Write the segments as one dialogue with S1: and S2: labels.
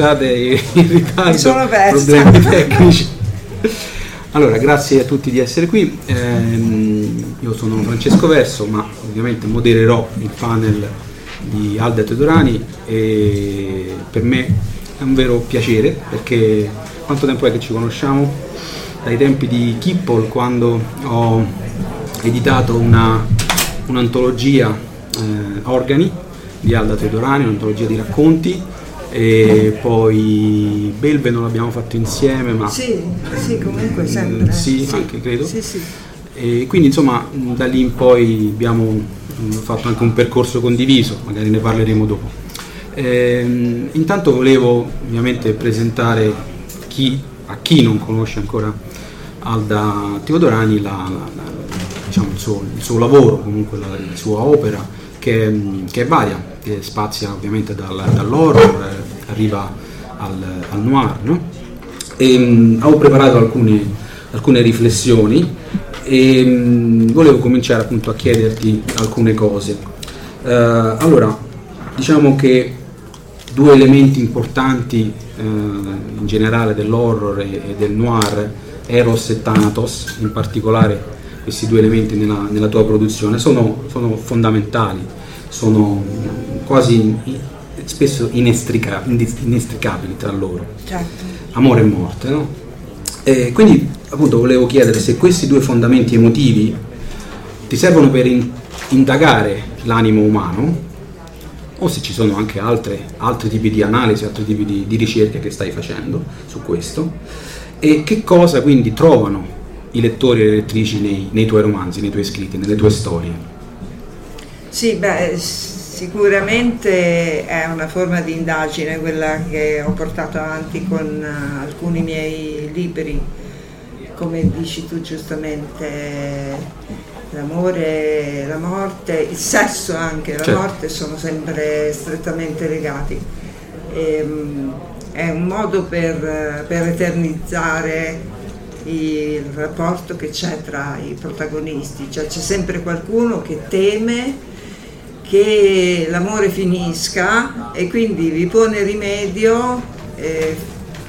S1: Scusate il ritardo,
S2: Mi sono persa.
S1: problemi tecnici. Allora, grazie a tutti di essere qui. Ehm, io sono Francesco Verso, ma ovviamente modererò il panel di Alda Teodorani e per me è un vero piacere perché quanto tempo è che ci conosciamo? Dai tempi di Kippol quando ho editato una, un'antologia eh, organi di Alda Teodorani, un'antologia di racconti e poi Belve non l'abbiamo fatto insieme ma
S2: Sì, sì, comunque sempre.
S1: Mm, sì, anche credo.
S2: Sì, sì.
S1: e quindi insomma da lì in poi abbiamo mm, fatto anche un percorso condiviso, magari ne parleremo dopo. Ehm, intanto volevo ovviamente presentare chi, a chi non conosce ancora Alda Teodorani la- la- la- diciamo, il, suo, il suo lavoro, comunque la, la sua opera che, mm, che è varia, che spazia ovviamente dal- dall'horror, eh, arriva al, al noir. No? E, mh, avevo preparato alcune, alcune riflessioni e mh, volevo cominciare appunto a chiederti alcune cose. Eh, allora, diciamo che due elementi importanti eh, in generale dell'horror e, e del noir, Eros e Thanatos, in particolare questi due elementi nella, nella tua produzione, sono, sono fondamentali, sono quasi spesso inestrica- inestricabili tra loro
S2: Certo.
S1: amore e morte, no? E quindi appunto volevo chiedere se questi due fondamenti emotivi ti servono per in- indagare l'animo umano o se ci sono anche altre- altri tipi di analisi, altri tipi di, di ricerche che stai facendo su questo e che cosa quindi trovano i lettori e le lettrici nei, nei tuoi romanzi, nei tuoi scritti, nelle tue storie.
S2: Sì, beh, sicuramente è una forma di indagine quella che ho portato avanti con eh, alcuni miei libri, come dici tu giustamente, l'amore, la morte, il sesso anche, la
S1: Certo.
S2: morte sono sempre strettamente legati. Ehm, è un modo per, per eternizzare il rapporto che c'è tra i protagonisti, cioè c'è sempre qualcuno che teme che l'amore finisca e quindi vi pone rimedio eh,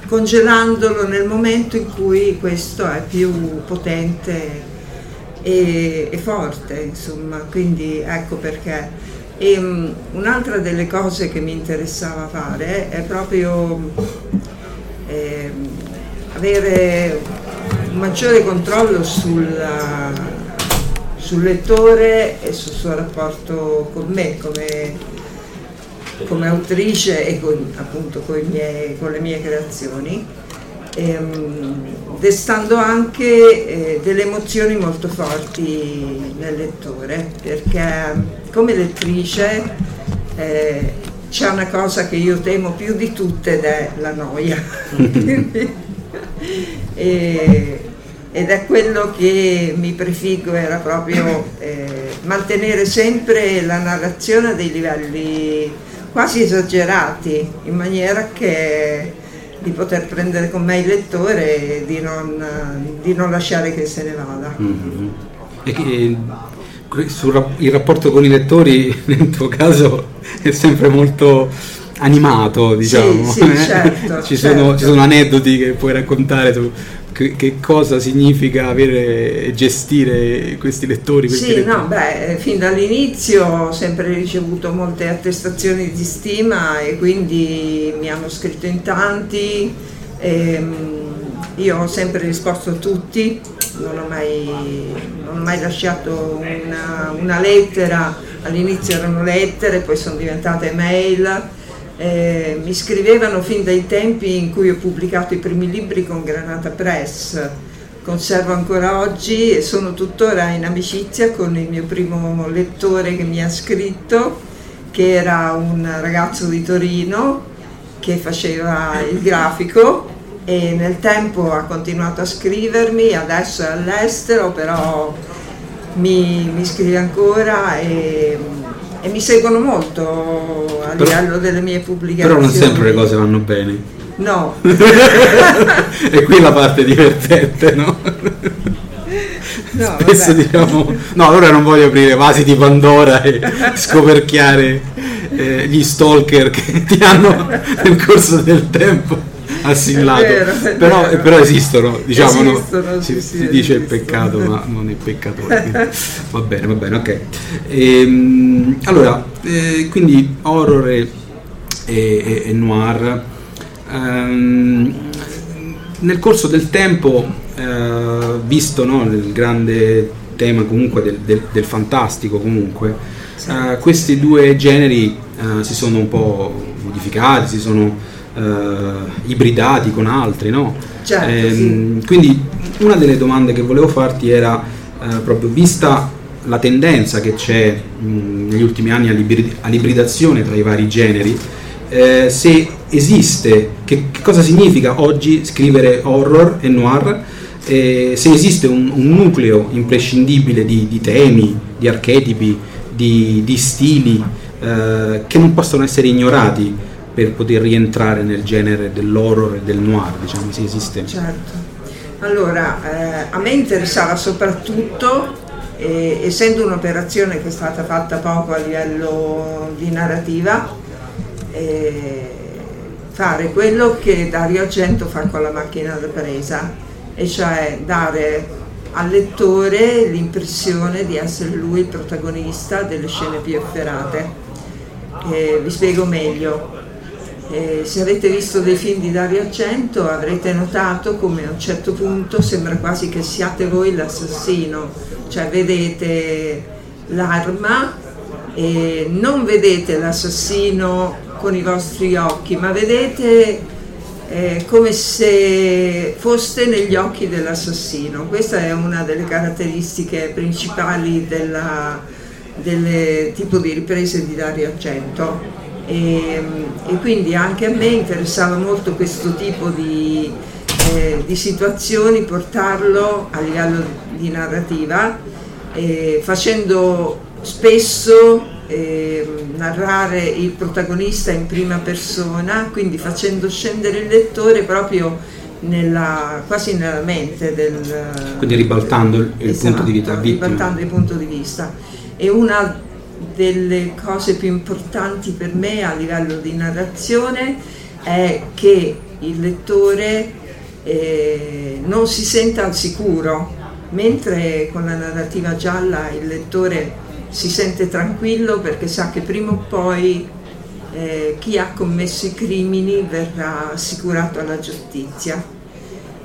S2: congelandolo nel momento in cui questo è più potente e, e forte, insomma, quindi ecco perché. E, um, un'altra delle cose che mi interessava fare è proprio eh, avere un maggiore controllo sulla, sul lettore e sul suo rapporto con me come, come autrice e con, appunto con, miei- con le mie creazioni, ehm, destando anche eh, delle emozioni molto forti nel lettore, perché come lettrice eh, c'è una cosa che io temo più di tutte ed è la noia. E- ed è quello che mi prefiggo era proprio eh, mantenere sempre la narrazione a dei livelli quasi esagerati, in maniera che di poter prendere con me il lettore e di non, di non lasciare che se ne vada.
S1: Mhm. E che, rap- il rapporto con i lettori nel tuo caso è sempre molto animato, diciamo.
S2: sì,
S1: eh?
S2: certo,
S1: ci, Sono,
S2: certo.
S1: ci sono aneddoti che puoi raccontare su che, che cosa significa avere e gestire questi lettori. Questi
S2: Sì,
S1: lettori.
S2: no, beh, fin dall'inizio ho sempre ricevuto molte attestazioni di stima e quindi mi hanno scritto in tanti. ehm, io ho sempre risposto a tutti, non ho mai, non ho mai lasciato una, una lettera, all'inizio erano lettere, poi sono diventate mail. Eh, mi scrivevano fin dai tempi in cui ho pubblicato i primi libri con Granata Press, conservo ancora oggi e sono tuttora in amicizia con il mio primo lettore che mi ha scritto, che era un ragazzo di Torino che faceva il grafico e nel tempo ha continuato a scrivermi, adesso è all'estero, però mi, mi scrive ancora e, e mi seguono molto a
S1: Però-
S2: livello delle mie pubblicazioni.
S1: Però non sempre le cose vanno bene.
S2: No,
S1: e qui la parte divertente, no?
S2: No,
S1: Spesso
S2: vabbè.
S1: diciamo, no, allora non voglio aprire vasi di Pandora e scoperchiare eh, gli stalker che ti hanno nel corso del tempo assillato.
S2: È vero, è
S1: però,
S2: vero.
S1: però esistono, diciamo, no?
S2: Esistono,
S1: si,
S2: sì,
S1: si
S2: sì,
S1: dice il
S2: esistono.
S1: peccato, ma non il peccatore. va bene, va bene, ok. Ehm, allora, eh, quindi horror e, e- e noir. Ehm, nel corso del tempo, eh, visto no, il grande tema comunque del, del- del fantastico comunque, eh, questi due generi eh, si sono un po' modificati, si sono eh, ibridati con altri, no?
S2: Certo,
S1: Ehm, Quindi una delle domande che volevo farti era eh, proprio vista la tendenza che c'è mh, negli ultimi anni all'ibri- all'ibridazione tra i vari generi, eh, se esiste, che, che cosa significa oggi scrivere horror e noir, eh, se esiste un, un nucleo imprescindibile di, di temi, di archetipi, di, di stili eh, che non possono essere ignorati per poter rientrare nel genere dell'horror e del noir, diciamo, se esiste.
S2: Certo. Allora, eh, a me interessava soprattutto, eh, essendo un'operazione che è stata fatta poco a livello di narrativa, eh, fare quello che Dario Argento fa con la macchina da presa, e cioè dare al lettore l'impressione di essere lui il protagonista delle scene più efferate. Eh, vi spiego meglio. Eh, se avete visto dei film di Dario Argento avrete notato come a un certo punto sembra quasi che siate voi l'assassino, cioè vedete l'arma e non vedete l'assassino con i vostri occhi, ma vedete eh, come se foste negli occhi dell'assassino. Questa è una delle caratteristiche principali del tipo di riprese di Dario Argento. E, e quindi anche a me interessava molto questo tipo di, eh, di situazioni, portarlo a livello di narrativa eh, facendo spesso eh, narrare il protagonista in prima persona, quindi facendo scendere il lettore proprio nella, quasi nella mente del...
S1: Quindi ribaltando il, esatto, punto di vista.
S2: Ribaltando il punto di vista. E una delle cose più importanti per me a livello di narrazione è che il lettore eh, non si senta al sicuro, mentre con la narrativa gialla il lettore si sente tranquillo perché sa che prima o poi eh, chi ha commesso i crimini verrà assicurato alla giustizia.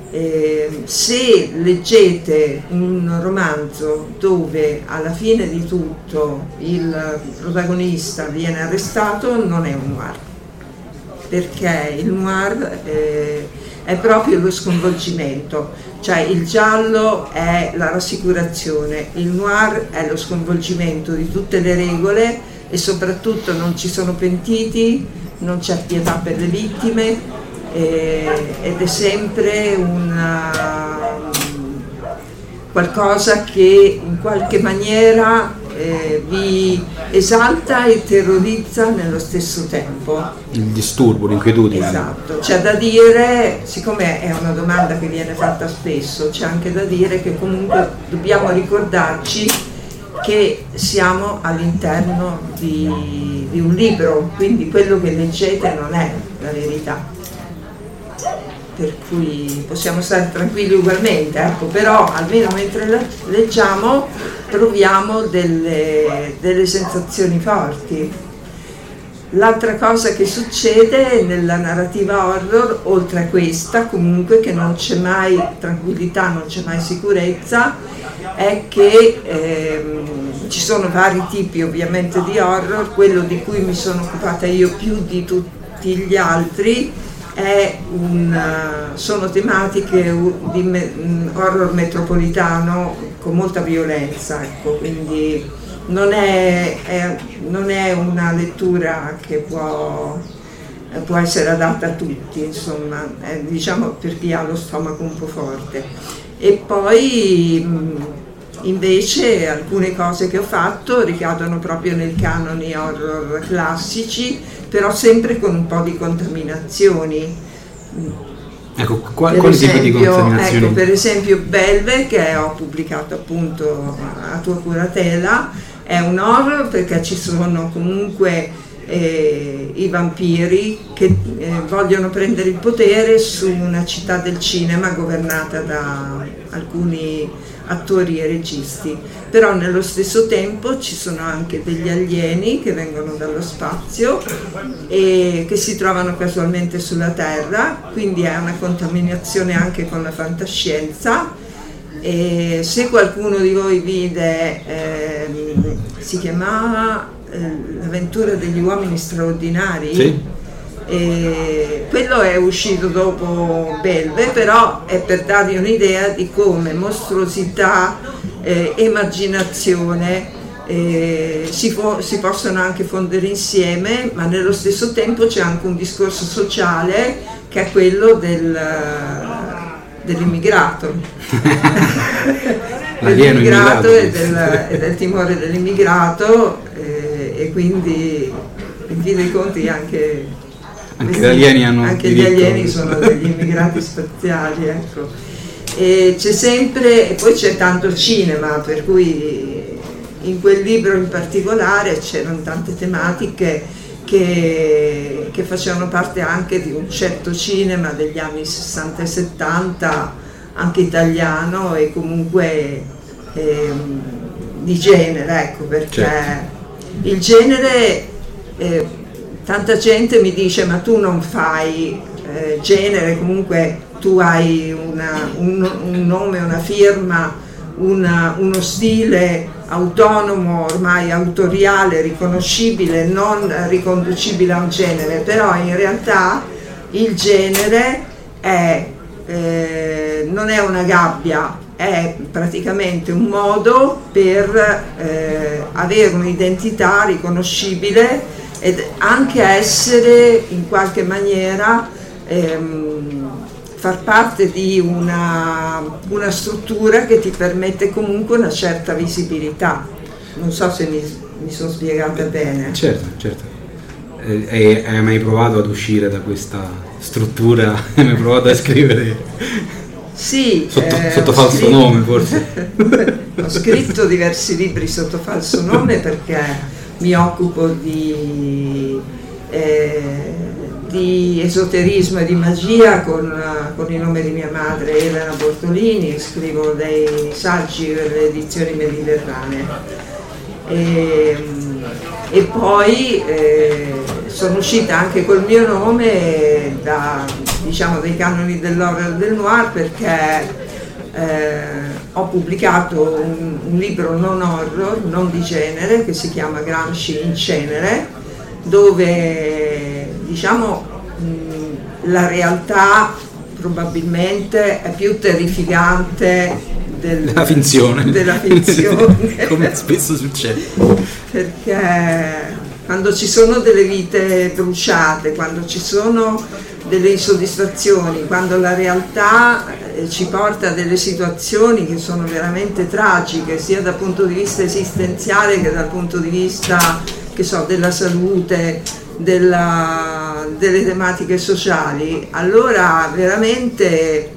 S2: Eh, se leggete un romanzo dove alla fine di tutto il protagonista viene arrestato, non è un noir, perché il noir eh, è proprio lo sconvolgimento, cioè il giallo è la rassicurazione, il noir è lo sconvolgimento di tutte le regole e soprattutto non ci sono pentiti, non c'è pietà per le vittime eh, ed è sempre una, qualcosa che in qualche maniera eh, vi esalta e terrorizza nello stesso tempo.
S1: Il disturbo, l'inquietudine.
S2: Esatto, c'è da dire, siccome è una domanda che viene fatta spesso, c'è anche da dire che comunque dobbiamo ricordarci che siamo all'interno di, di un libro, quindi quello che leggete non è la verità per cui possiamo stare tranquilli ugualmente, ecco, però almeno mentre leggiamo proviamo delle, delle sensazioni forti. L'altra cosa che succede nella narrativa horror, oltre a questa, comunque che non c'è mai tranquillità, non c'è mai sicurezza, è che ehm, ci sono vari tipi ovviamente di horror, quello di cui mi sono occupata io più di tutti gli altri una, sono tematiche di me, horror metropolitano con molta violenza, ecco, quindi non è, è, non è, una lettura che può, può, essere adatta a tutti, insomma, è, diciamo per chi ha lo stomaco un po' forte. E poi invece alcune cose che ho fatto ricadono proprio nei canoni horror classici però sempre con un po' di contaminazioni.
S1: Ecco, qual, quali esempio, tipi di contaminazioni?
S2: Ecco, per esempio Belve, che ho pubblicato appunto a tua curatela, è un horror perché ci sono comunque eh, i vampiri che eh, vogliono prendere il potere su una città del cinema governata da alcuni attori e registi, però nello stesso tempo ci sono anche degli alieni che vengono dallo spazio e che si trovano casualmente sulla Terra, quindi è una contaminazione anche con la fantascienza. E se qualcuno di voi vide, eh, si chiamava eh, L'avventura degli uomini straordinari.
S1: Sì
S2: e quello è uscito dopo Belve, però è per darvi un'idea di come mostruosità, eh, immaginazione eh, si, fo- si, possono anche fondere insieme, ma nello stesso tempo c'è anche un discorso sociale che è quello del, dell'immigrato. dell'immigrato e del, e del, timore dell'immigrato eh, e quindi in fin dei conti anche
S1: anche gli alieni hanno
S2: Anche gli alieni sono degli immigrati spaziali, ecco. E c'è sempre, e poi c'è tanto cinema, per cui in quel libro in particolare c'erano tante tematiche che, che facevano parte anche di un certo cinema degli anni 60 e 70, anche italiano e comunque eh, di genere, ecco, perché certo. il genere... Eh, tanta gente mi dice ma tu non fai eh, genere, comunque tu hai una, un, un, nome, una firma, una, uno stile autonomo, ormai autoriale, riconoscibile, non riconducibile a un genere, però in realtà il genere è, eh, non è una gabbia, è praticamente un modo per eh, avere un'identità riconoscibile ed anche essere in qualche maniera ehm, far parte di una, una, struttura che ti permette comunque una certa visibilità. Non so se mi, mi sono spiegata bene.
S1: Certo, certo. Eh, hai mai provato ad uscire da questa struttura? Hai mai provato a scrivere?
S2: Sì.
S1: Sotto, eh, sotto falso scritto, nome forse?
S2: ho scritto diversi libri sotto falso nome perché mi occupo di... Eh, di esoterismo e di magia con, con, il nome di mia madre Elena Bortolini, scrivo dei saggi per le edizioni mediterranee. E, e poi eh, sono uscita anche col mio nome da, diciamo, dei canoni dell'horror e del noir perché eh, ho pubblicato un, un libro non horror, non di genere, che si chiama Gramsci in cenere, dove diciamo mh, la realtà probabilmente è più terrificante
S1: del, della finzione,
S2: della finzione.
S1: come spesso succede
S2: perché quando ci sono delle vite bruciate quando ci sono delle insoddisfazioni quando la realtà eh, ci porta a delle situazioni che sono veramente tragiche sia dal punto di vista esistenziale che dal punto di vista so, della salute, della, delle tematiche sociali, allora veramente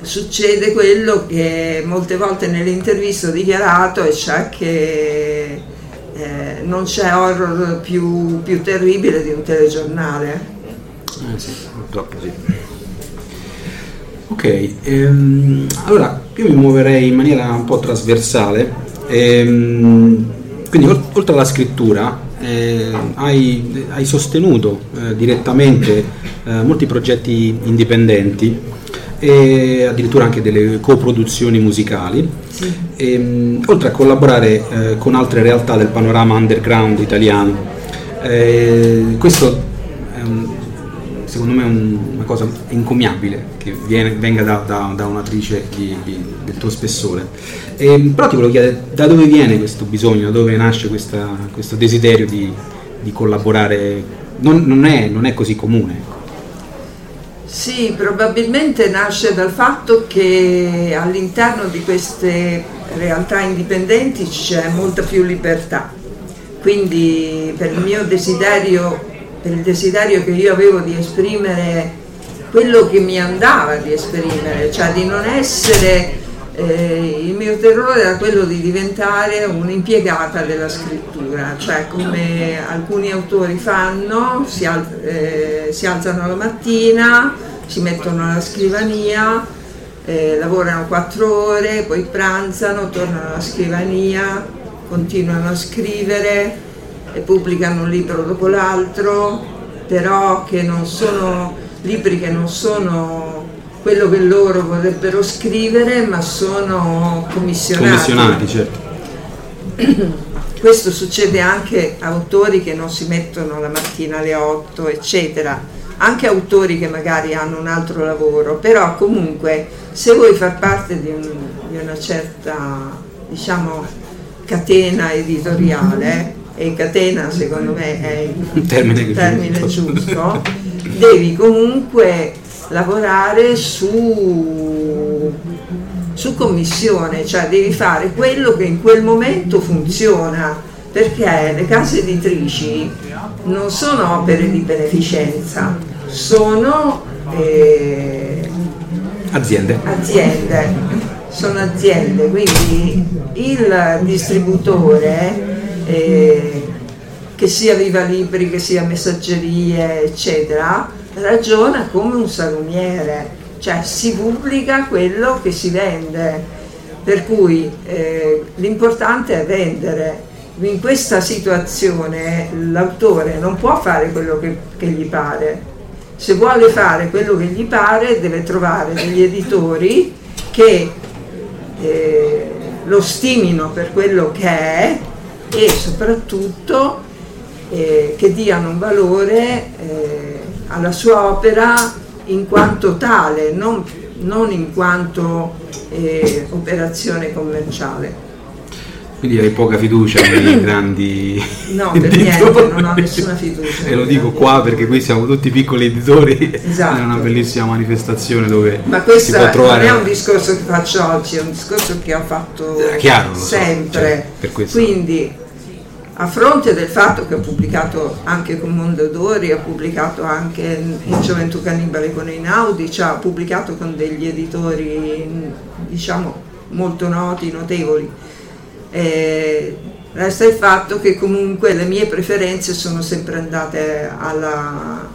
S2: succede quello che molte volte nelle interviste ho dichiarato e cioè che eh, non c'è horror più, più, terribile di un telegiornale.
S1: Eh sì, purtroppo sì. Ok, ehm, allora io mi muoverei in maniera un po' trasversale. Ehm, quindi oltre alla scrittura eh, hai, hai, sostenuto eh, direttamente eh, molti progetti indipendenti e addirittura anche delle coproduzioni musicali, sì. e, ehm, oltre a collaborare eh, con altre realtà del panorama underground italiano. Eh, questo secondo me è un, una cosa incommiabile che viene, venga da, da, da un'attrice di, di, del tuo spessore. E, però ti volevo chiedere da dove viene questo bisogno, da dove nasce questa, questo desiderio di, di collaborare? Non, non, è, non è così comune.
S2: Sì, probabilmente nasce dal fatto che all'interno di queste realtà indipendenti c'è molta più libertà. Quindi per il mio desiderio per il desiderio che io avevo di esprimere quello che mi andava di esprimere, cioè di non essere, eh, il mio terrore era quello di diventare un'impiegata della scrittura, cioè come alcuni autori fanno, si, al, eh, si alzano la mattina, si mettono alla scrivania, eh, lavorano quattro ore, poi pranzano, tornano alla scrivania, continuano a scrivere, e pubblicano un libro dopo l'altro, però che non sono libri che non sono quello che loro vorrebbero scrivere, ma sono commissionati.
S1: Commissionati, certo.
S2: Questo succede anche a autori che non si mettono la mattina alle 8, eccetera, anche autori che magari hanno un altro lavoro, però comunque se vuoi far parte di, un, di una certa, diciamo, catena editoriale, e catena secondo me è il termine, termine giusto, devi comunque lavorare su, su commissione, cioè devi fare quello che in quel momento funziona, perché le case editrici non sono opere di beneficenza, sono eh,
S1: aziende.
S2: aziende. Sono aziende, quindi il distributore eh, che sia Viva Libri, che sia Messaggerie, eccetera, ragiona come un salumiere, cioè si pubblica quello che si vende, per cui eh, l'importante è vendere. In questa situazione l'autore non può fare quello che, che gli pare, se vuole fare quello che gli pare deve trovare degli editori che eh, lo stimino per quello che è e soprattutto eh, che diano un valore eh, alla sua opera in quanto tale, non, non in quanto eh, operazione commerciale.
S1: Quindi hai poca fiducia nei grandi
S2: No, per niente, non ho nessuna fiducia.
S1: E lo dico qua perché qui siamo tutti piccoli editori,
S2: Esatto.
S1: è una bellissima manifestazione dove
S2: Ma
S1: si
S2: questo
S1: può trovare...
S2: non è un discorso che faccio oggi, è un discorso che ho fatto
S1: Eh, chiaro, lo so,
S2: sempre.
S1: cioè.
S2: Quindi, a fronte del fatto che ho pubblicato anche con Mondadori, ho pubblicato anche in Gioventù Cannibale con Einaudi, cioè ho pubblicato con degli editori, diciamo, molto noti, notevoli. Eh, resta il fatto che comunque le mie preferenze sono sempre andate alla,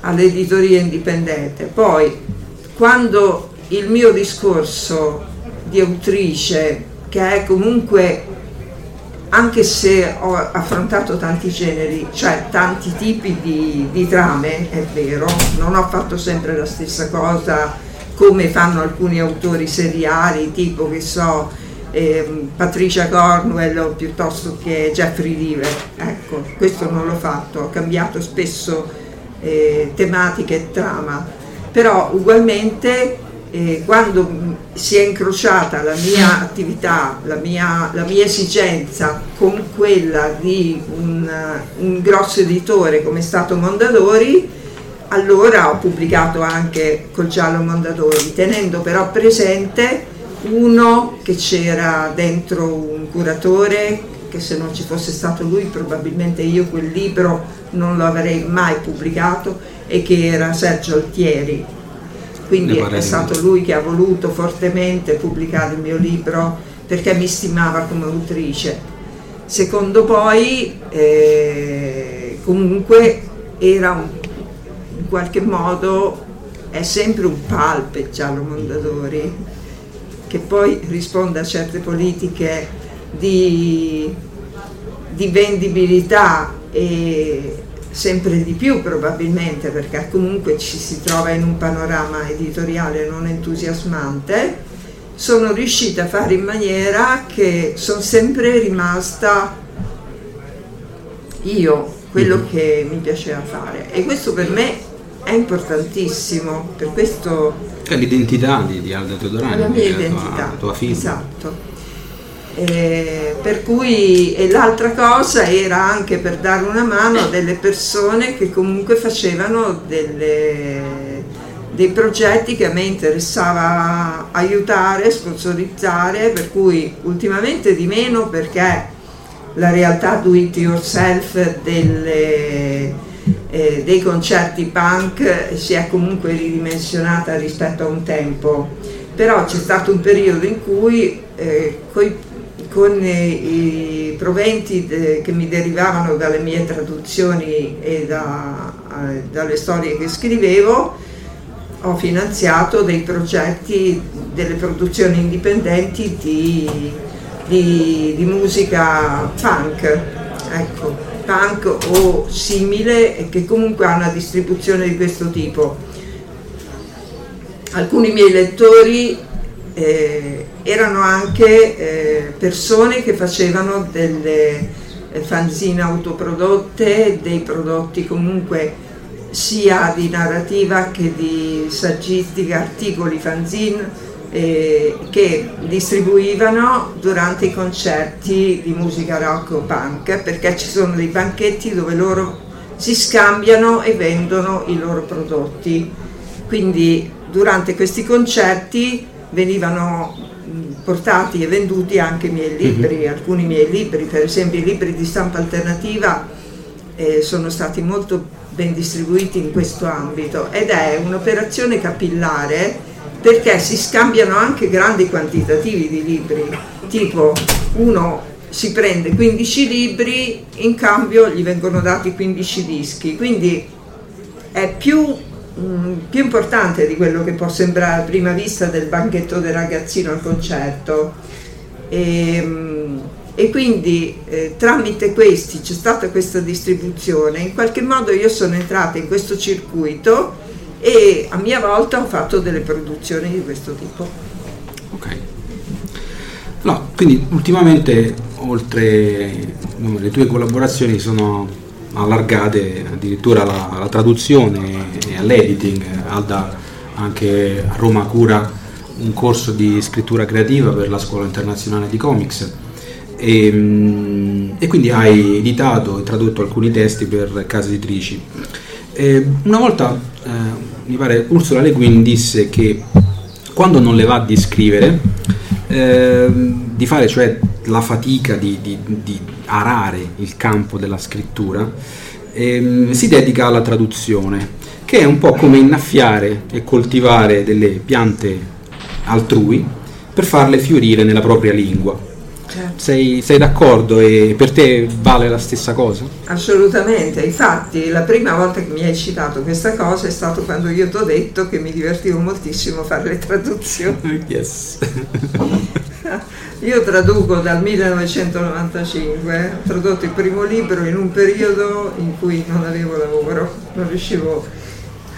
S2: all'editoria indipendente. Poi, quando il mio discorso di autrice, che è comunque, anche se ho affrontato tanti generi, cioè tanti tipi di, di trame, è vero, non ho fatto sempre la stessa cosa come fanno alcuni autori seriali, tipo che so, ehm, Patricia Cornwell piuttosto che Jeffrey Lever. Ecco, questo non l'ho fatto, ho cambiato spesso eh, tematica e trama, però ugualmente eh, quando mh, si è incrociata la mia attività, la mia, la mia esigenza con quella di un, uh, un grosso editore come è stato Mondadori, allora ho pubblicato anche col Giallo Mondadori, tenendo però presente uno che c'era dentro un curatore, che se non ci fosse stato lui probabilmente io quel libro non lo avrei mai pubblicato, e che era Sergio Altieri. Quindi è stato lui che ha voluto fortemente pubblicare il mio libro perché mi stimava come autrice. Secondo poi, eh, comunque, era un, in qualche modo, è sempre un palpe Giallo Mondadori, che poi risponde a certe politiche di, di vendibilità e sempre di più probabilmente perché comunque ci si trova in un panorama editoriale non entusiasmante, sono riuscita a fare in maniera che sono sempre rimasta io, quello che mi piaceva fare e questo per me è importantissimo, per questo
S1: È l'identità di, di Aldo Teodorani,
S2: la mia
S1: la tua-
S2: identità.
S1: la tua figlia.
S2: Esatto. Eh, per cui e l'altra cosa era anche per dare una mano a delle persone che comunque facevano delle- dei progetti che a me interessava aiutare, sponsorizzare, per cui ultimamente di meno perché la realtà do it yourself delle, eh, dei concerti punk si è comunque ridimensionata rispetto a un tempo, però c'è stato un periodo in cui eh, coi- con eh, i proventi de- che mi derivavano dalle mie traduzioni e da- eh, dalle storie che scrivevo, ho finanziato dei progetti, delle produzioni indipendenti di, di- di musica punk, ecco, punk o simile che comunque ha una distribuzione di questo tipo. Alcuni miei lettori eh, erano anche eh, persone che facevano delle eh, fanzine autoprodotte, dei prodotti comunque sia di narrativa che di saggistica, articoli, fanzine eh, che distribuivano durante i concerti di musica rock o punk perché ci sono dei banchetti dove loro si scambiano e vendono i loro prodotti. Quindi durante questi concerti venivano mh, portati e venduti anche i miei libri, alcuni miei libri, per esempio i libri di stampa alternativa eh, sono stati molto ben distribuiti in questo ambito ed è un'operazione capillare perché si scambiano anche grandi quantitativi di libri, tipo uno si prende 15 libri, in cambio gli vengono dati 15 dischi, quindi è più, più importante di quello che può sembrare a prima vista del banchetto del ragazzino al concerto. E, mh, e quindi eh, tramite questi c'è stata questa distribuzione, in qualche modo io sono entrata in questo circuito e a mia volta ho fatto delle produzioni di questo tipo.
S1: Ok. No, quindi ultimamente oltre no, le tue collaborazioni sono allargate addirittura alla, alla traduzione e all'editing. Alda anche a Roma cura un corso di scrittura creativa per la scuola internazionale di comics e, mm, e quindi hai editato e tradotto alcuni testi per case editrici. E una volta, eh, mi pare, Ursula Le Guin disse che quando non le va di scrivere, eh, di fare cioè la fatica di, di, di arare il campo della scrittura, eh, si dedica alla traduzione, che è un po' come innaffiare e coltivare delle piante altrui per farle fiorire nella propria lingua. Certo. Sei, sei, d'accordo e per te vale la stessa cosa?
S2: Assolutamente, infatti la prima volta che mi hai citato questa cosa è stato quando io ti ho detto che mi divertivo moltissimo a fare le traduzioni.
S1: Yes.
S2: io traduco dal 1995, ho tradotto il primo libro in un periodo in cui non avevo lavoro, non riuscivo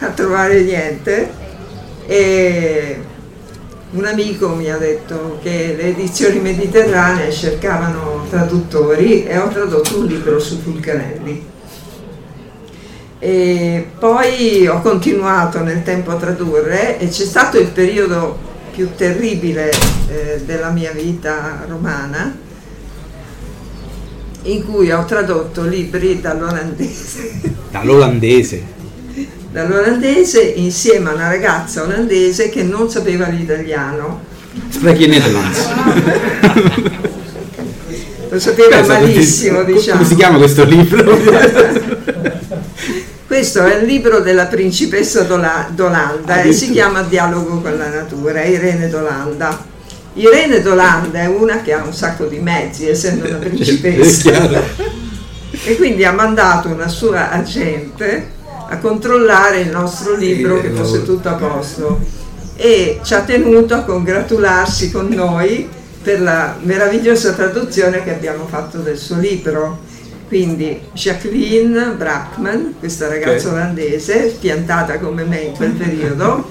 S2: a trovare niente e un amico mi ha detto che le edizioni mediterranee cercavano traduttori e ho tradotto un libro su Fulcanelli. E poi ho continuato nel tempo a tradurre e c'è stato il periodo più terribile eh, della mia vita romana in cui ho tradotto libri dall'olandese.
S1: Dall'olandese?
S2: dall'olandese insieme a una ragazza olandese che non sapeva l'italiano.
S1: Sprechi in Nederlands.
S2: Lo sapeva Beh, malissimo, diciamo.
S1: Come si chiama questo libro?
S2: questo è il libro della principessa d'Olanda e si chiama Dialogo con la natura, Irene d'Olanda. Irene d'Olanda è una che ha un sacco di mezzi, essendo una principessa. e quindi ha mandato una sua agente a controllare il nostro libro che fosse tutto a posto e ci ha tenuto a congratularsi con noi per la meravigliosa traduzione che abbiamo fatto del suo libro. Quindi Jacqueline Brackman, questa ragazza okay. olandese, piantata come me in quel periodo,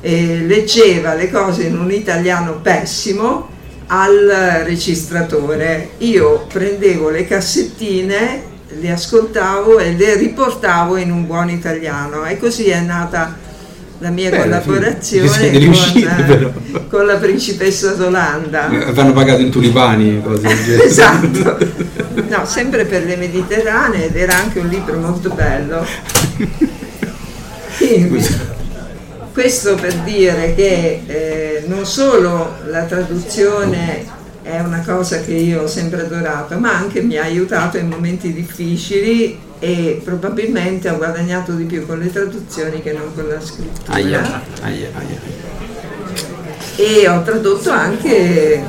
S2: leggeva le cose in un italiano pessimo al registratore. Io prendevo le cassettine le ascoltavo e le riportavo in un buon italiano e così è nata la mia Beh, collaborazione con, con, la principessa d'Olanda.
S1: Eh, vanno pagato in tulipani cose del
S2: genere. esatto, no, sempre per le mediterranee ed era anche un libro molto bello. Quindi, questo per dire che eh, non solo la traduzione è una cosa che io ho sempre adorato, ma anche mi ha aiutato in momenti difficili e probabilmente ho guadagnato di più con le traduzioni che non con la scrittura.
S1: Aia, aia, aia.
S2: E ho tradotto anche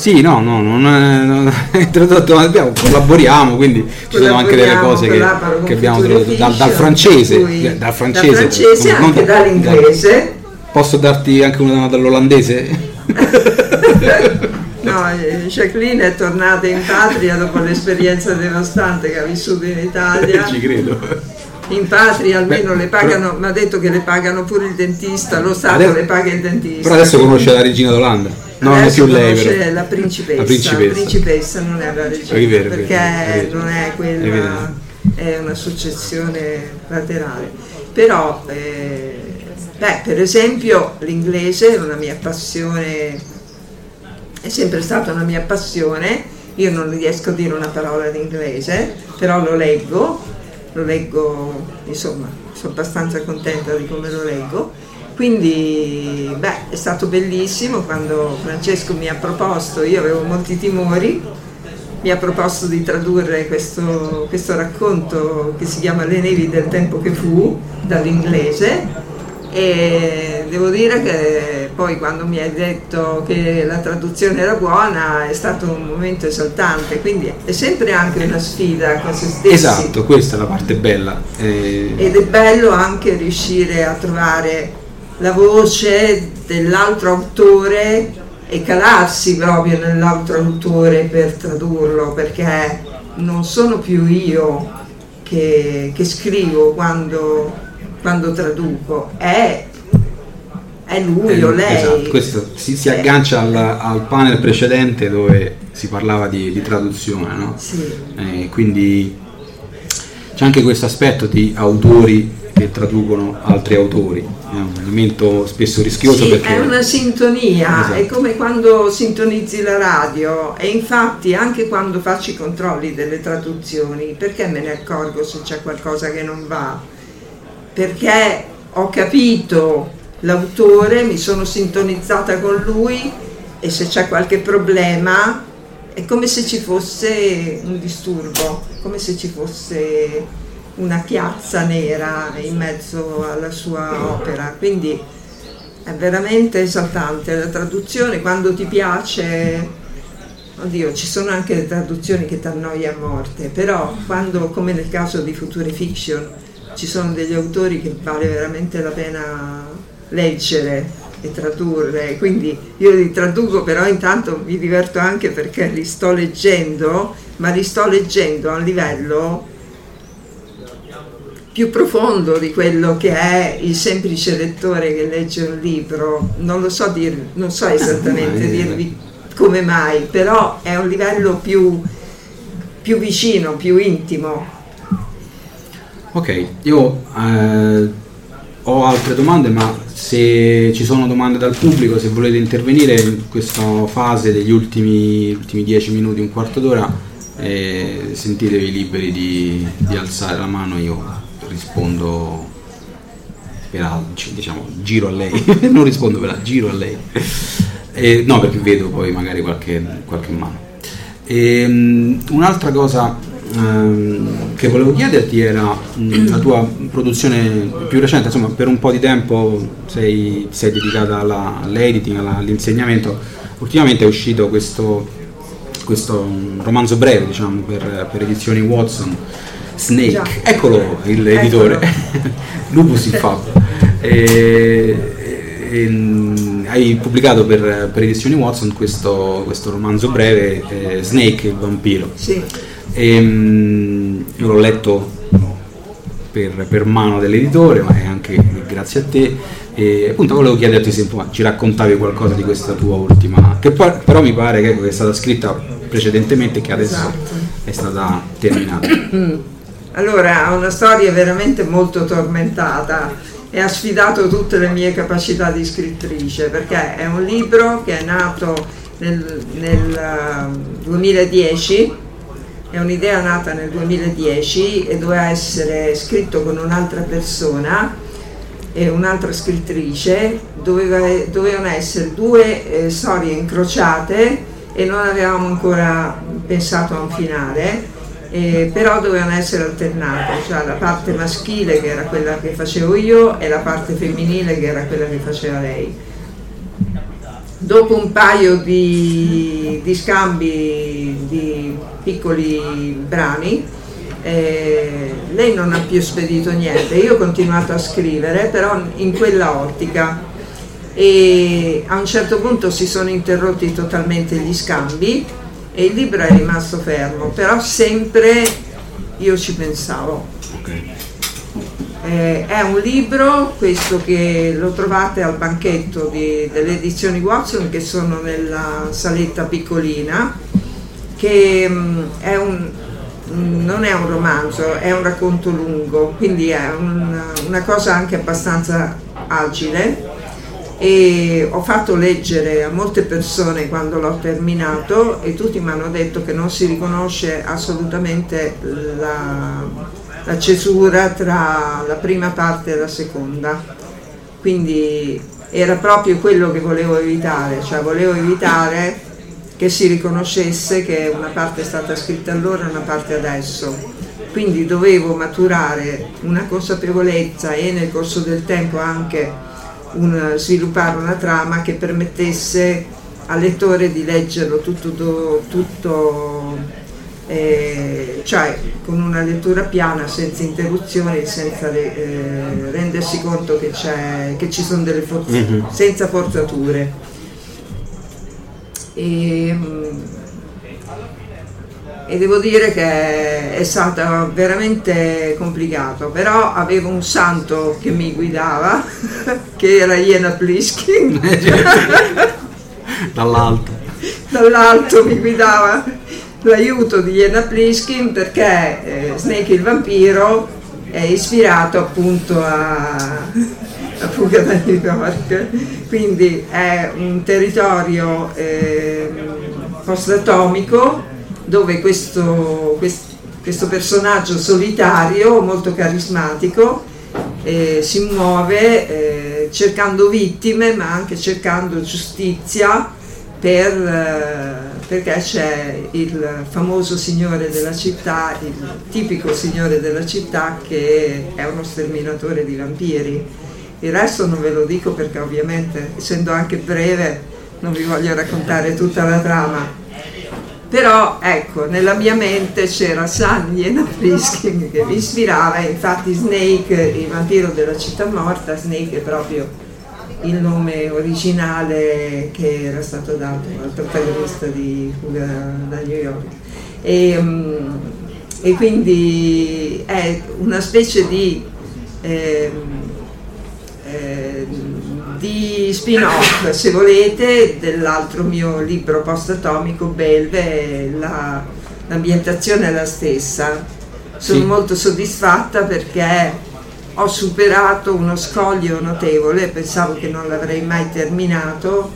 S1: sì, no, no, non è tradotto, abbiamo, collaboriamo, quindi ci sono anche delle cose che, che abbiamo tradotto dal, dal, francese, dal francese,
S2: dal francese non, anche non, dall'inglese.
S1: Posso darti anche una dall'olandese?
S2: no, Jacqueline è tornata in patria dopo l'esperienza devastante che ha vissuto in Italia.
S1: Ci credo.
S2: In patria almeno Beh, le pagano, mi ha detto che le pagano pure il dentista, lo Stato adesso, le paga il dentista.
S1: Però adesso conosce la regina d'Olanda. No, non è più lei, però.
S2: La principessa, la principessa. La principessa non è la regina, è vero, perché è vero, non è quella, è, è, una successione laterale. Però eh, Beh, per esempio l'inglese è una mia passione, è sempre stata una mia passione, io non riesco a dire una parola in inglese, però lo leggo, lo leggo, insomma, sono abbastanza contenta di come lo leggo. Quindi, beh, è stato bellissimo quando Francesco mi ha proposto, io avevo molti timori, mi ha proposto di tradurre questo, questo racconto che si chiama Le nevi del tempo che fu dall'inglese e devo dire che poi quando mi hai detto che la traduzione era buona è stato un momento esaltante, quindi è sempre anche una sfida con se stessi.
S1: Esatto, questa è la parte bella.
S2: Eh... Ed è bello anche riuscire a trovare la voce dell'altro autore e calarsi proprio nell'altro autore per tradurlo, perché non sono più io che, che scrivo quando quando traduco, è, è lui è, o lei.
S1: Esatto, questo si, si aggancia al, al, panel precedente dove si parlava di, di traduzione, no?
S2: Sì.
S1: Eh, quindi c'è anche questo aspetto di autori che traducono altri autori. È un elemento spesso rischioso
S2: sì,
S1: perché...
S2: È una sintonia, esatto. è come quando sintonizzi la radio e infatti anche quando faccio i controlli delle traduzioni, perché me ne accorgo se c'è qualcosa che non va? Perché ho capito l'autore, mi sono sintonizzata con lui e se c'è qualche problema è come se ci fosse un disturbo, come se ci fosse una chiazza nera in mezzo alla sua opera. Quindi è veramente esaltante la traduzione quando ti piace. Oddio, ci sono anche le traduzioni che ti annoia a morte, però quando, come nel caso di Future Fiction, ci sono degli autori che vale veramente la pena leggere e tradurre, quindi io li traduco però intanto mi diverto anche perché li sto leggendo, ma li sto leggendo a livello più profondo di quello che è il semplice lettore che legge un libro, non lo so, dir, non so esattamente dirvi come mai, però è un livello più, più vicino, più intimo.
S1: Ok, io eh, ho altre domande, ma se ci sono domande dal pubblico, se volete intervenire in questa fase degli ultimi, ultimi 10 minuti, un quarto d'ora, eh, sentitevi liberi di, di, alzare la mano, io rispondo per altri, diciamo, giro a lei, non rispondo per altri, giro a lei. Eh, no, perché vedo poi magari qualche, qualche mano. E, um, un'altra cosa Ehm, che volevo chiederti era mh, la tua produzione più recente, insomma per un po' di tempo sei, sei dedicata alla, all'editing, alla, all'insegnamento, ultimamente è uscito questo, questo romanzo breve diciamo, per, per edizioni Watson, Snake, Già. eccolo l'editore, Lupus il Fab. E, e, hai pubblicato per, per, edizioni Watson questo, questo romanzo breve, eh, Snake il vampiro.
S2: Sì.
S1: E, um, io l'ho letto per, per, mano dell'editore, ma è anche grazie a te. E appunto volevo chiederti se ci raccontavi qualcosa di questa tua ultima, che poi, però mi pare che è stata scritta precedentemente e che adesso esatto. è stata terminata.
S2: Allora, ha una storia veramente molto tormentata e ha sfidato tutte le mie capacità di scrittrice perché è un libro che è nato nel, nel 2010 uh, è un'idea nata nel 2010 e doveva essere scritto con un'altra persona e un'altra scrittrice, doveva, dovevano essere due eh, storie incrociate e non avevamo ancora pensato a un finale, eh, però dovevano essere alternate, cioè la parte maschile che era quella che facevo io e la parte femminile che era quella che faceva lei. Dopo un paio di, di scambi di piccoli brani. Eh, lei non ha più spedito niente, io ho continuato a scrivere, però in quella ottica. E a un certo punto si sono interrotti totalmente gli scambi e il libro è rimasto fermo, però sempre io ci pensavo. Okay. Eh, è un libro, questo che lo trovate al banchetto di, delle edizioni Watson che sono nella saletta piccolina che mm, è un, mm, non è un romanzo, è un racconto lungo, quindi è un, una cosa anche abbastanza agile e ho fatto leggere a molte persone quando l'ho terminato e tutti mi hanno detto che non si riconosce assolutamente la, la cesura tra la prima parte e la seconda. Quindi era proprio quello che volevo evitare, cioè volevo evitare che si riconoscesse che una parte è stata scritta allora e una parte adesso. Quindi dovevo maturare una consapevolezza e nel corso del tempo anche un, sviluppare una trama che permettesse al lettore di leggerlo tutto, tutto eh, cioè con una lettura piana, senza interruzioni, senza eh, rendersi conto che, che, ci sono delle forzature, mm-hmm. senza forzature e, e devo dire che è stato veramente complicato, però avevo un santo che mi guidava, che era Iena Pliskin.
S1: Dall'alto.
S2: Dall'alto mi guidava l'aiuto di Iena Pliskin perché eh, Snake il vampiro è ispirato appunto a, a Fuga da New York, quindi è un territorio eh, post-atomico dove questo, questo, personaggio solitario, molto carismatico, eh, si muove eh, cercando vittime ma anche cercando giustizia per, eh, perché c'è il famoso signore della città, il tipico signore della città che è uno sterminatore di vampiri. Il resto non ve lo dico perché ovviamente, essendo anche breve, non vi voglio raccontare tutta la trama. Però ecco, nella mia mente c'era San Jena Frisking che mi ispirava, infatti Snake, il vampiro della città morta, Snake è proprio il nome originale che era stato dato al protagonista di Fuga da New York. E, um, e quindi è una specie di, eh, eh, di spin-off, se volete, dell'altro mio libro post-atomico, Belve, la, l'ambientazione è la stessa. Sono sì. molto soddisfatta perché ho superato uno scoglio notevole, pensavo che non l'avrei mai terminato,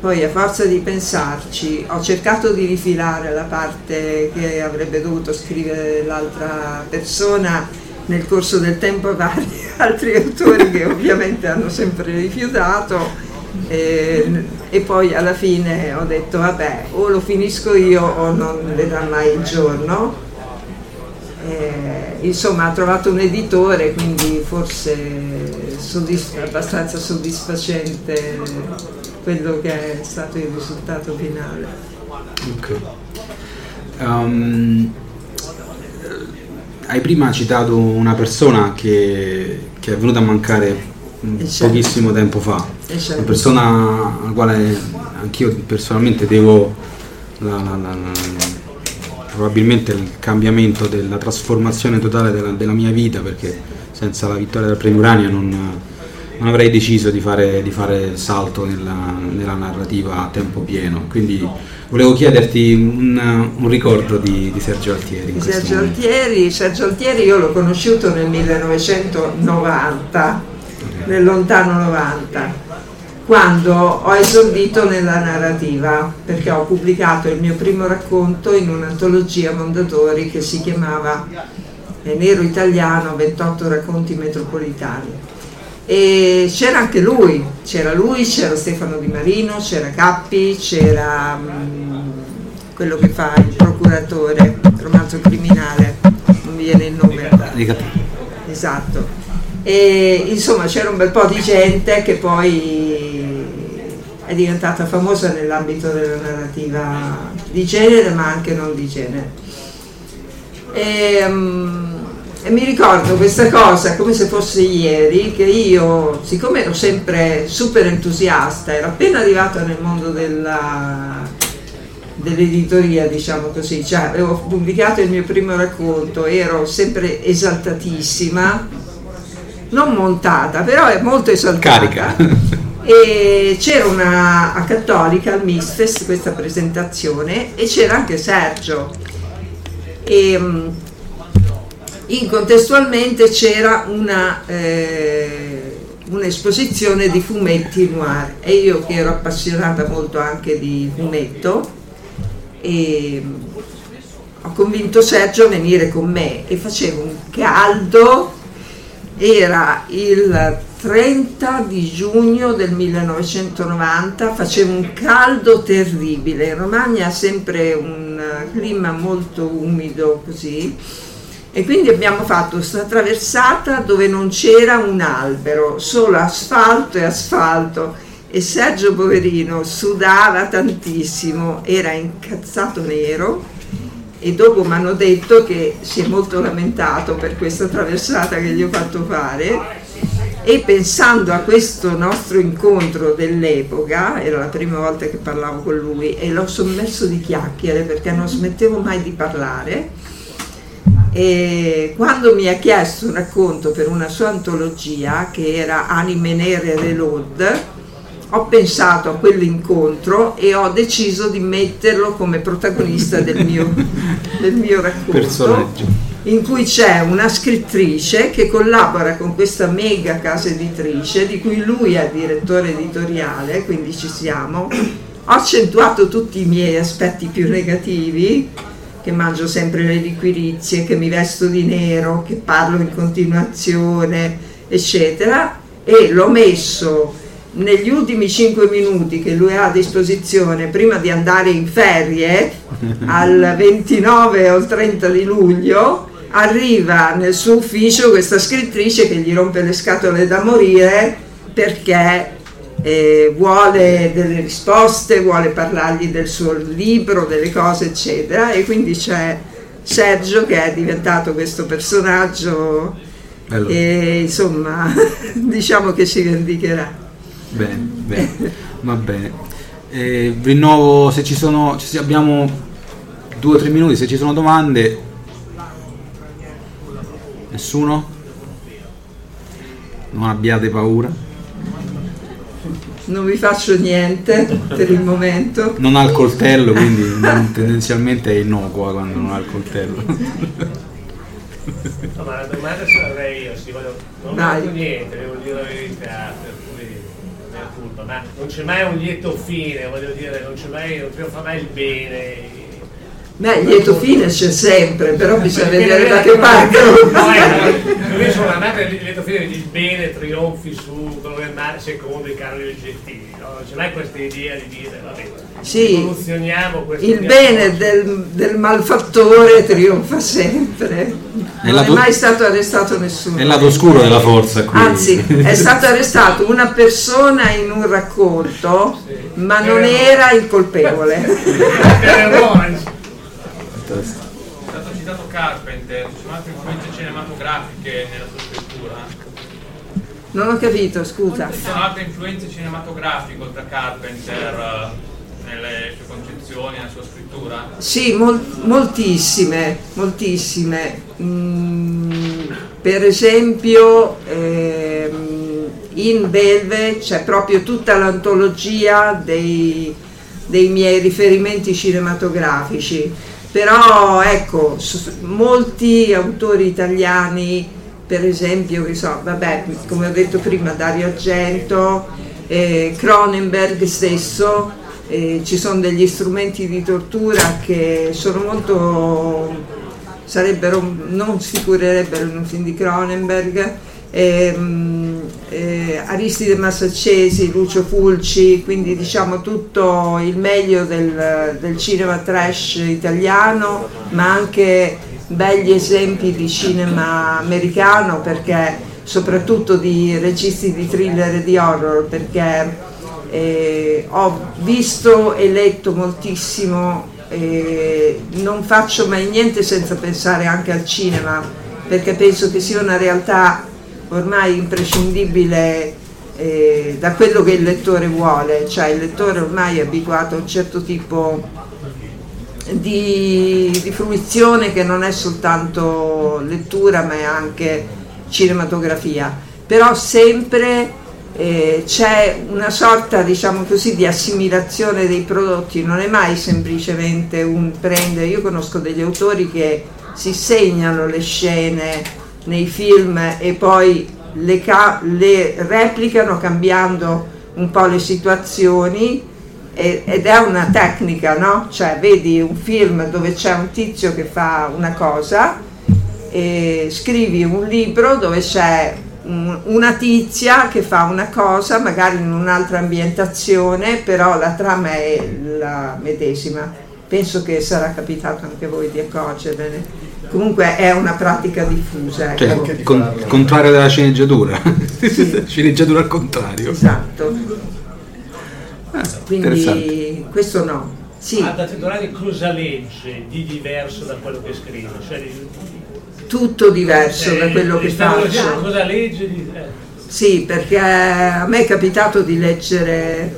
S2: poi a forza di pensarci ho cercato di rifilare la parte che avrebbe dovuto scrivere l'altra persona nel corso del tempo vari altri autori che ovviamente hanno sempre rifiutato e, e, poi alla fine ho detto vabbè o lo finisco io o non vedrà mai il giorno eh, insomma ha trovato un editore, quindi forse soddisf- abbastanza soddisfacente quello che è stato il risultato finale.
S1: Ok. Um, hai prima citato una persona che, che è venuta a mancare certo. pochissimo tempo fa, certo. una persona alla quale anch'io personalmente devo la, la, la, probabilmente il cambiamento della trasformazione totale della, della, mia vita perché senza la vittoria del premio Urania non, non avrei deciso di fare, di fare salto nella, nella, narrativa a tempo pieno quindi volevo chiederti un, un ricordo di, di, Sergio Altieri
S2: Sergio Altieri, Sergio Altieri io l'ho conosciuto nel 1990 nel lontano 90 quando ho esordito nella narrativa, perché ho pubblicato il mio primo racconto in un'antologia Mondadori che si chiamava Nero Italiano 28 racconti metropolitani. E c'era anche lui, c'era lui, c'era Stefano Di Marino, c'era Cappi, c'era um, quello che fa il procuratore, romanzo criminale, non mi viene il nome. Esatto. E insomma c'era un bel po' di gente che poi è diventata famosa nell'ambito della narrativa di genere ma anche non di genere. E, um, e mi ricordo questa cosa come se fosse ieri che io, siccome ero sempre super entusiasta, ero appena arrivata nel mondo della, dell'editoria, diciamo così, cioè avevo pubblicato il mio primo racconto, ero sempre esaltatissima non montata, però è molto esaltata. Carica. e c'era una a Cattolica al Misfest questa presentazione e c'era anche Sergio. E, mm, incontestualmente c'era una, eh, un'esposizione di fumetti noir e io che ero appassionata molto anche di fumetto e mm, ho convinto Sergio a venire con me e facevo un caldo. Era il 30 di giugno del 1990, faceva un caldo terribile, in Romagna ha sempre un clima molto umido così. E quindi abbiamo fatto questa traversata dove non c'era un albero, solo asfalto e asfalto e Sergio Poverino sudava tantissimo, era incazzato nero e dopo mi hanno detto che si è molto lamentato per questa traversata che gli ho fatto fare. E pensando a questo nostro incontro dell'epoca, era la prima volta che parlavo con lui e l'ho sommerso di chiacchiere perché non smettevo mai di parlare. E quando mi ha chiesto un racconto per una sua antologia che era Anime Nere Reload ho pensato a quell'incontro e ho deciso di metterlo come protagonista del mio, del mio racconto. Personaggio. in cui c'è una scrittrice che collabora con questa mega casa editrice di cui lui è direttore editoriale, quindi ci siamo. Ho accentuato tutti i miei aspetti più negativi, che mangio sempre le liquirizie, che mi vesto di nero, che parlo in continuazione, eccetera, e l'ho messo negli ultimi 5 minuti che lui ha a disposizione prima di andare in ferie al 29 o il 30 di luglio arriva nel suo ufficio questa scrittrice che gli rompe le scatole da morire perché eh, vuole delle risposte, vuole parlargli del suo libro, delle cose eccetera e quindi c'è Sergio che è diventato questo personaggio Bello. e insomma diciamo che si vendicherà.
S1: Bene, bene, va bene. Eh, rinnovo se ci sono, se abbiamo due o tre minuti, se ci sono domande. Nessuno? Non abbiate paura.
S2: Non vi faccio niente per il momento.
S1: Non ha il coltello, quindi tendenzialmente è innocua quando non ha il coltello.
S3: No, ma la domanda ce l'avrei io, sì, voglio, non ho niente, devo dire la verità, ma non c'è mai un lieto fine, voglio dire, non c'è mai, non trionfa mai il bene.
S2: Beh, il lieto fine c'è sempre, però bisogna vedere da che parte. No,
S3: io il lieto fine, il bene trionfi su governare secondo i canoni oggettivi, no? non c'è mai questa idea di dire, vabbè,
S2: sì, il bene del, del, malfattore trionfa sempre. Non è, è mai stato arrestato nessuno.
S1: È il lato oscuro della forza. Qui.
S2: Anzi, è stato arrestato una persona in un racconto, sì. ma non era il colpevole.
S4: è stato citato Carpenter, ci sono altre influenze cinematografiche nella sua?
S2: Non ho capito, scusa.
S4: Ci sono altre influenze cinematografiche oltre a Carpenter? nelle sue concezioni, nella sua scrittura?
S2: Sì, mol- moltissime, moltissime. Mm, per esempio ehm, in Belve c'è proprio tutta l'antologia dei, dei miei riferimenti cinematografici, però ecco, molti autori italiani, per esempio, so, vabbè, come ho detto prima, Dario Argento, eh, Cronenberg stesso, eh, ci sono degli strumenti di tortura che sono molto sarebbero non si curerebbero in un film di Cronenberg. Ehm, eh, Aristide Massaccesi, Lucio Fulci quindi diciamo tutto il meglio del, del cinema trash italiano ma anche begli esempi di cinema americano perché soprattutto di registi di thriller e di horror perché eh, ho visto e letto moltissimo, eh, non faccio mai niente senza pensare anche al cinema, perché penso che sia una realtà ormai imprescindibile eh, da quello che il lettore vuole, cioè il lettore ormai è abituato a un certo tipo di, di fruizione che non è soltanto lettura ma è anche cinematografia, però sempre eh, c'è una sorta diciamo così di assimilazione dei prodotti, non è mai semplicemente un prendere, io conosco degli autori che si segnano le scene nei film e poi le, ca- le replicano cambiando un po' le situazioni ed è una tecnica, no? Cioè vedi un film dove c'è un tizio che fa una cosa e scrivi un libro dove c'è una tizia che fa una cosa magari in un'altra ambientazione però la trama è la medesima penso che sarà capitato anche a voi di accorgervene comunque è una pratica diffusa
S1: ecco. cioè, con, contrario della sceneggiatura sì. sceneggiatura al contrario
S2: esatto quindi questo no sì.
S3: Da Teodorani cosa legge di diverso da quello che scrive? Cioè,
S2: tutto diverso da quello che faccio.
S3: Cosa legge? Di... Eh.
S2: Sì, perché a me è capitato di leggere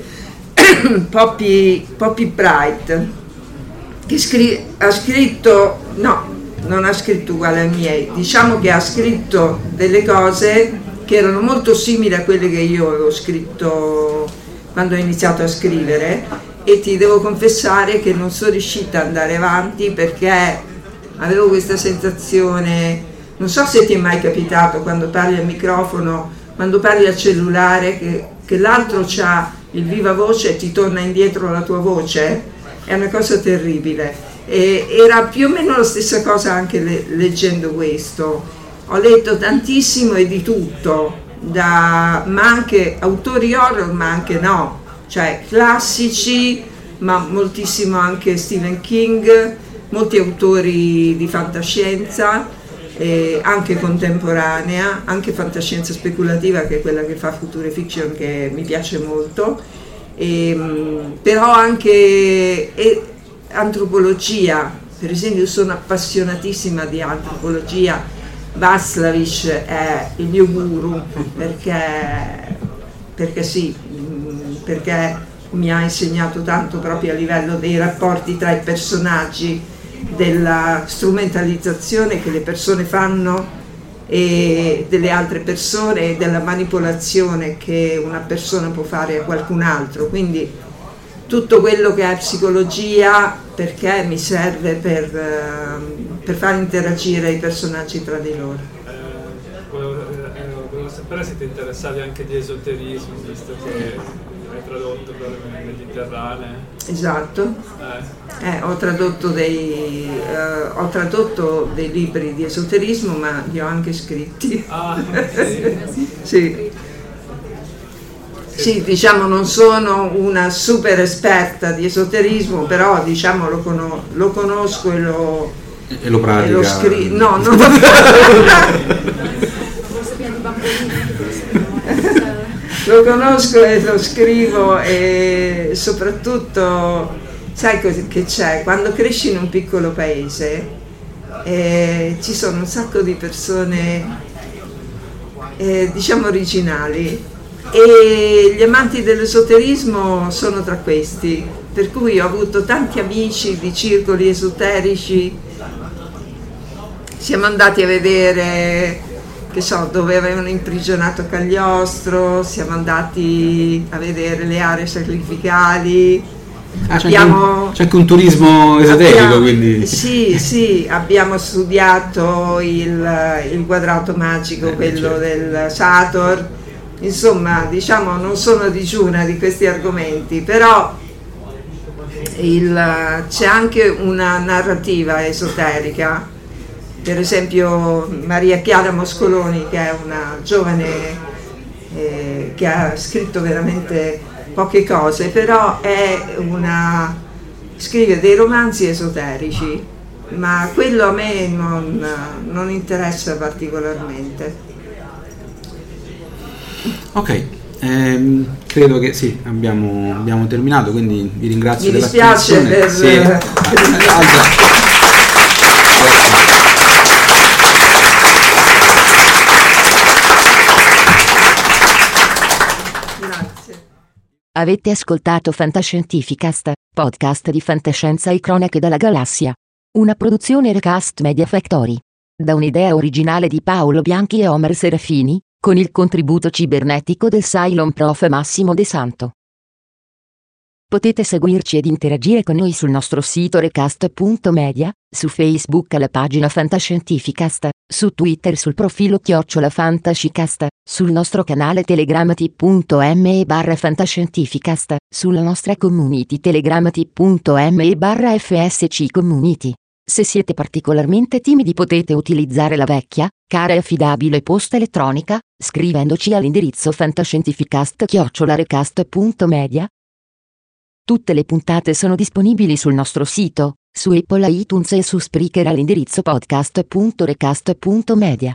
S2: Poppy, Poppy Bright, che scri- ha scritto, no, non ha scritto uguale ai miei, diciamo che ha scritto delle cose che erano molto simili a quelle che io avevo scritto quando ho iniziato a scrivere e ti devo confessare che non sono riuscita ad andare avanti perché avevo questa sensazione, non so se ti è mai capitato quando parli al microfono, quando parli al cellulare, che, che l'altro ha il viva voce e ti torna indietro la tua voce, è una cosa terribile. E era più o meno la stessa cosa anche le, leggendo questo. Ho letto tantissimo e di tutto, da, ma anche autori horror, ma anche no, cioè classici, ma moltissimo anche Stephen King, molti autori di fantascienza, eh, anche contemporanea, anche fantascienza speculativa che è quella che fa Future Fiction che mi piace molto, e, ehm, però anche e, antropologia, per esempio sono appassionatissima di antropologia, Václavic è il mio guru perché, perché sì, perché mi ha insegnato tanto proprio a livello dei rapporti tra i personaggi, della strumentalizzazione che le persone fanno e delle altre persone e della manipolazione che una persona può fare a qualcun altro. Quindi tutto quello che è psicologia perché mi serve per, ehm, per far interagire i personaggi tra di loro.
S5: Eh, volevo, eh, volevo sapere se ti interessavi anche di esoterismo, visto che hai tradotto per il Mediterraneo.
S2: Esatto, eh. Eh, ho, tradotto dei, eh, ho, tradotto dei, libri di esoterismo ma li ho anche scritti.
S5: Ah, sì.
S2: sì. Sì, diciamo non sono una super esperta di esoterismo, però diciamo lo, cono- lo conosco e lo,
S1: e lo pratica. E lo scri-
S2: no, non lo lo conosco e lo scrivo e soprattutto sai che c'è? Quando cresci in un piccolo paese eh, ci sono un sacco di persone eh, diciamo originali e gli amanti dell'esoterismo sono tra questi, per cui ho avuto tanti amici di circoli esoterici, siamo andati a vedere che so, dove avevano imprigionato Cagliostro, siamo andati a vedere le aree sacrificali.
S1: Ah, c'è, abbiamo, anche un, c'è, anche un, turismo esoterico quindi.
S2: Sì, sì, abbiamo studiato il, il quadrato magico, eh, quello certo. del Sator. Insomma, diciamo, non sono digiuna di questi argomenti, però il, c'è anche una narrativa esoterica per esempio Maria Chiara Moscoloni che è una giovane eh, che ha scritto veramente poche cose, però è una, scrive dei romanzi esoterici, ma quello a me non, non interessa particolarmente.
S1: Ok, ehm, credo che sì, abbiamo, abbiamo, terminato, quindi vi ringrazio
S2: Mi dispiace per... Sì.
S6: Avete ascoltato Fantascientificast, podcast di fantascienza e cronache dalla galassia. Una produzione Recast Media Factory. Da un'idea originale di Paolo Bianchi e Omer Serafini, con il contributo cibernetico del Cylon Prof Massimo De Santo. Potete seguirci ed interagire con noi sul nostro sito recast.media, su Facebook alla pagina Fantascientificast, su Twitter sul profilo Chiocciola Fantascicast, sul nostro canale telegramati.me barra Fantascientificast, sulla nostra community telegramati.me barra FSC Community. Se siete particolarmente timidi potete utilizzare la vecchia, cara e affidabile posta elettronica, scrivendoci all'indirizzo fantascientificast-media, Tutte le puntate sono disponibili sul nostro sito, su Apple iTunes e su Spreaker all'indirizzo podcast.recast.media.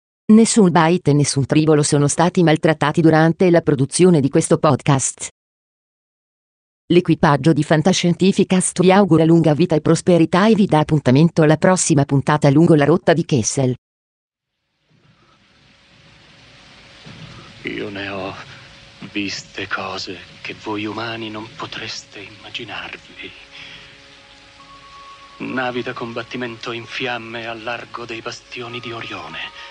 S6: Nessun bait e nessun tribolo sono stati maltrattati durante la produzione di questo podcast. L'equipaggio di Fantascientificast vi augura lunga vita e prosperità e vi dà appuntamento alla prossima puntata lungo la rotta di Kessel.
S7: Io ne ho viste cose che voi umani non potreste immaginarvi. Navi da combattimento in fiamme al largo dei bastioni di Orione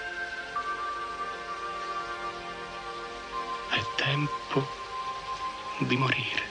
S7: È tempo di morire.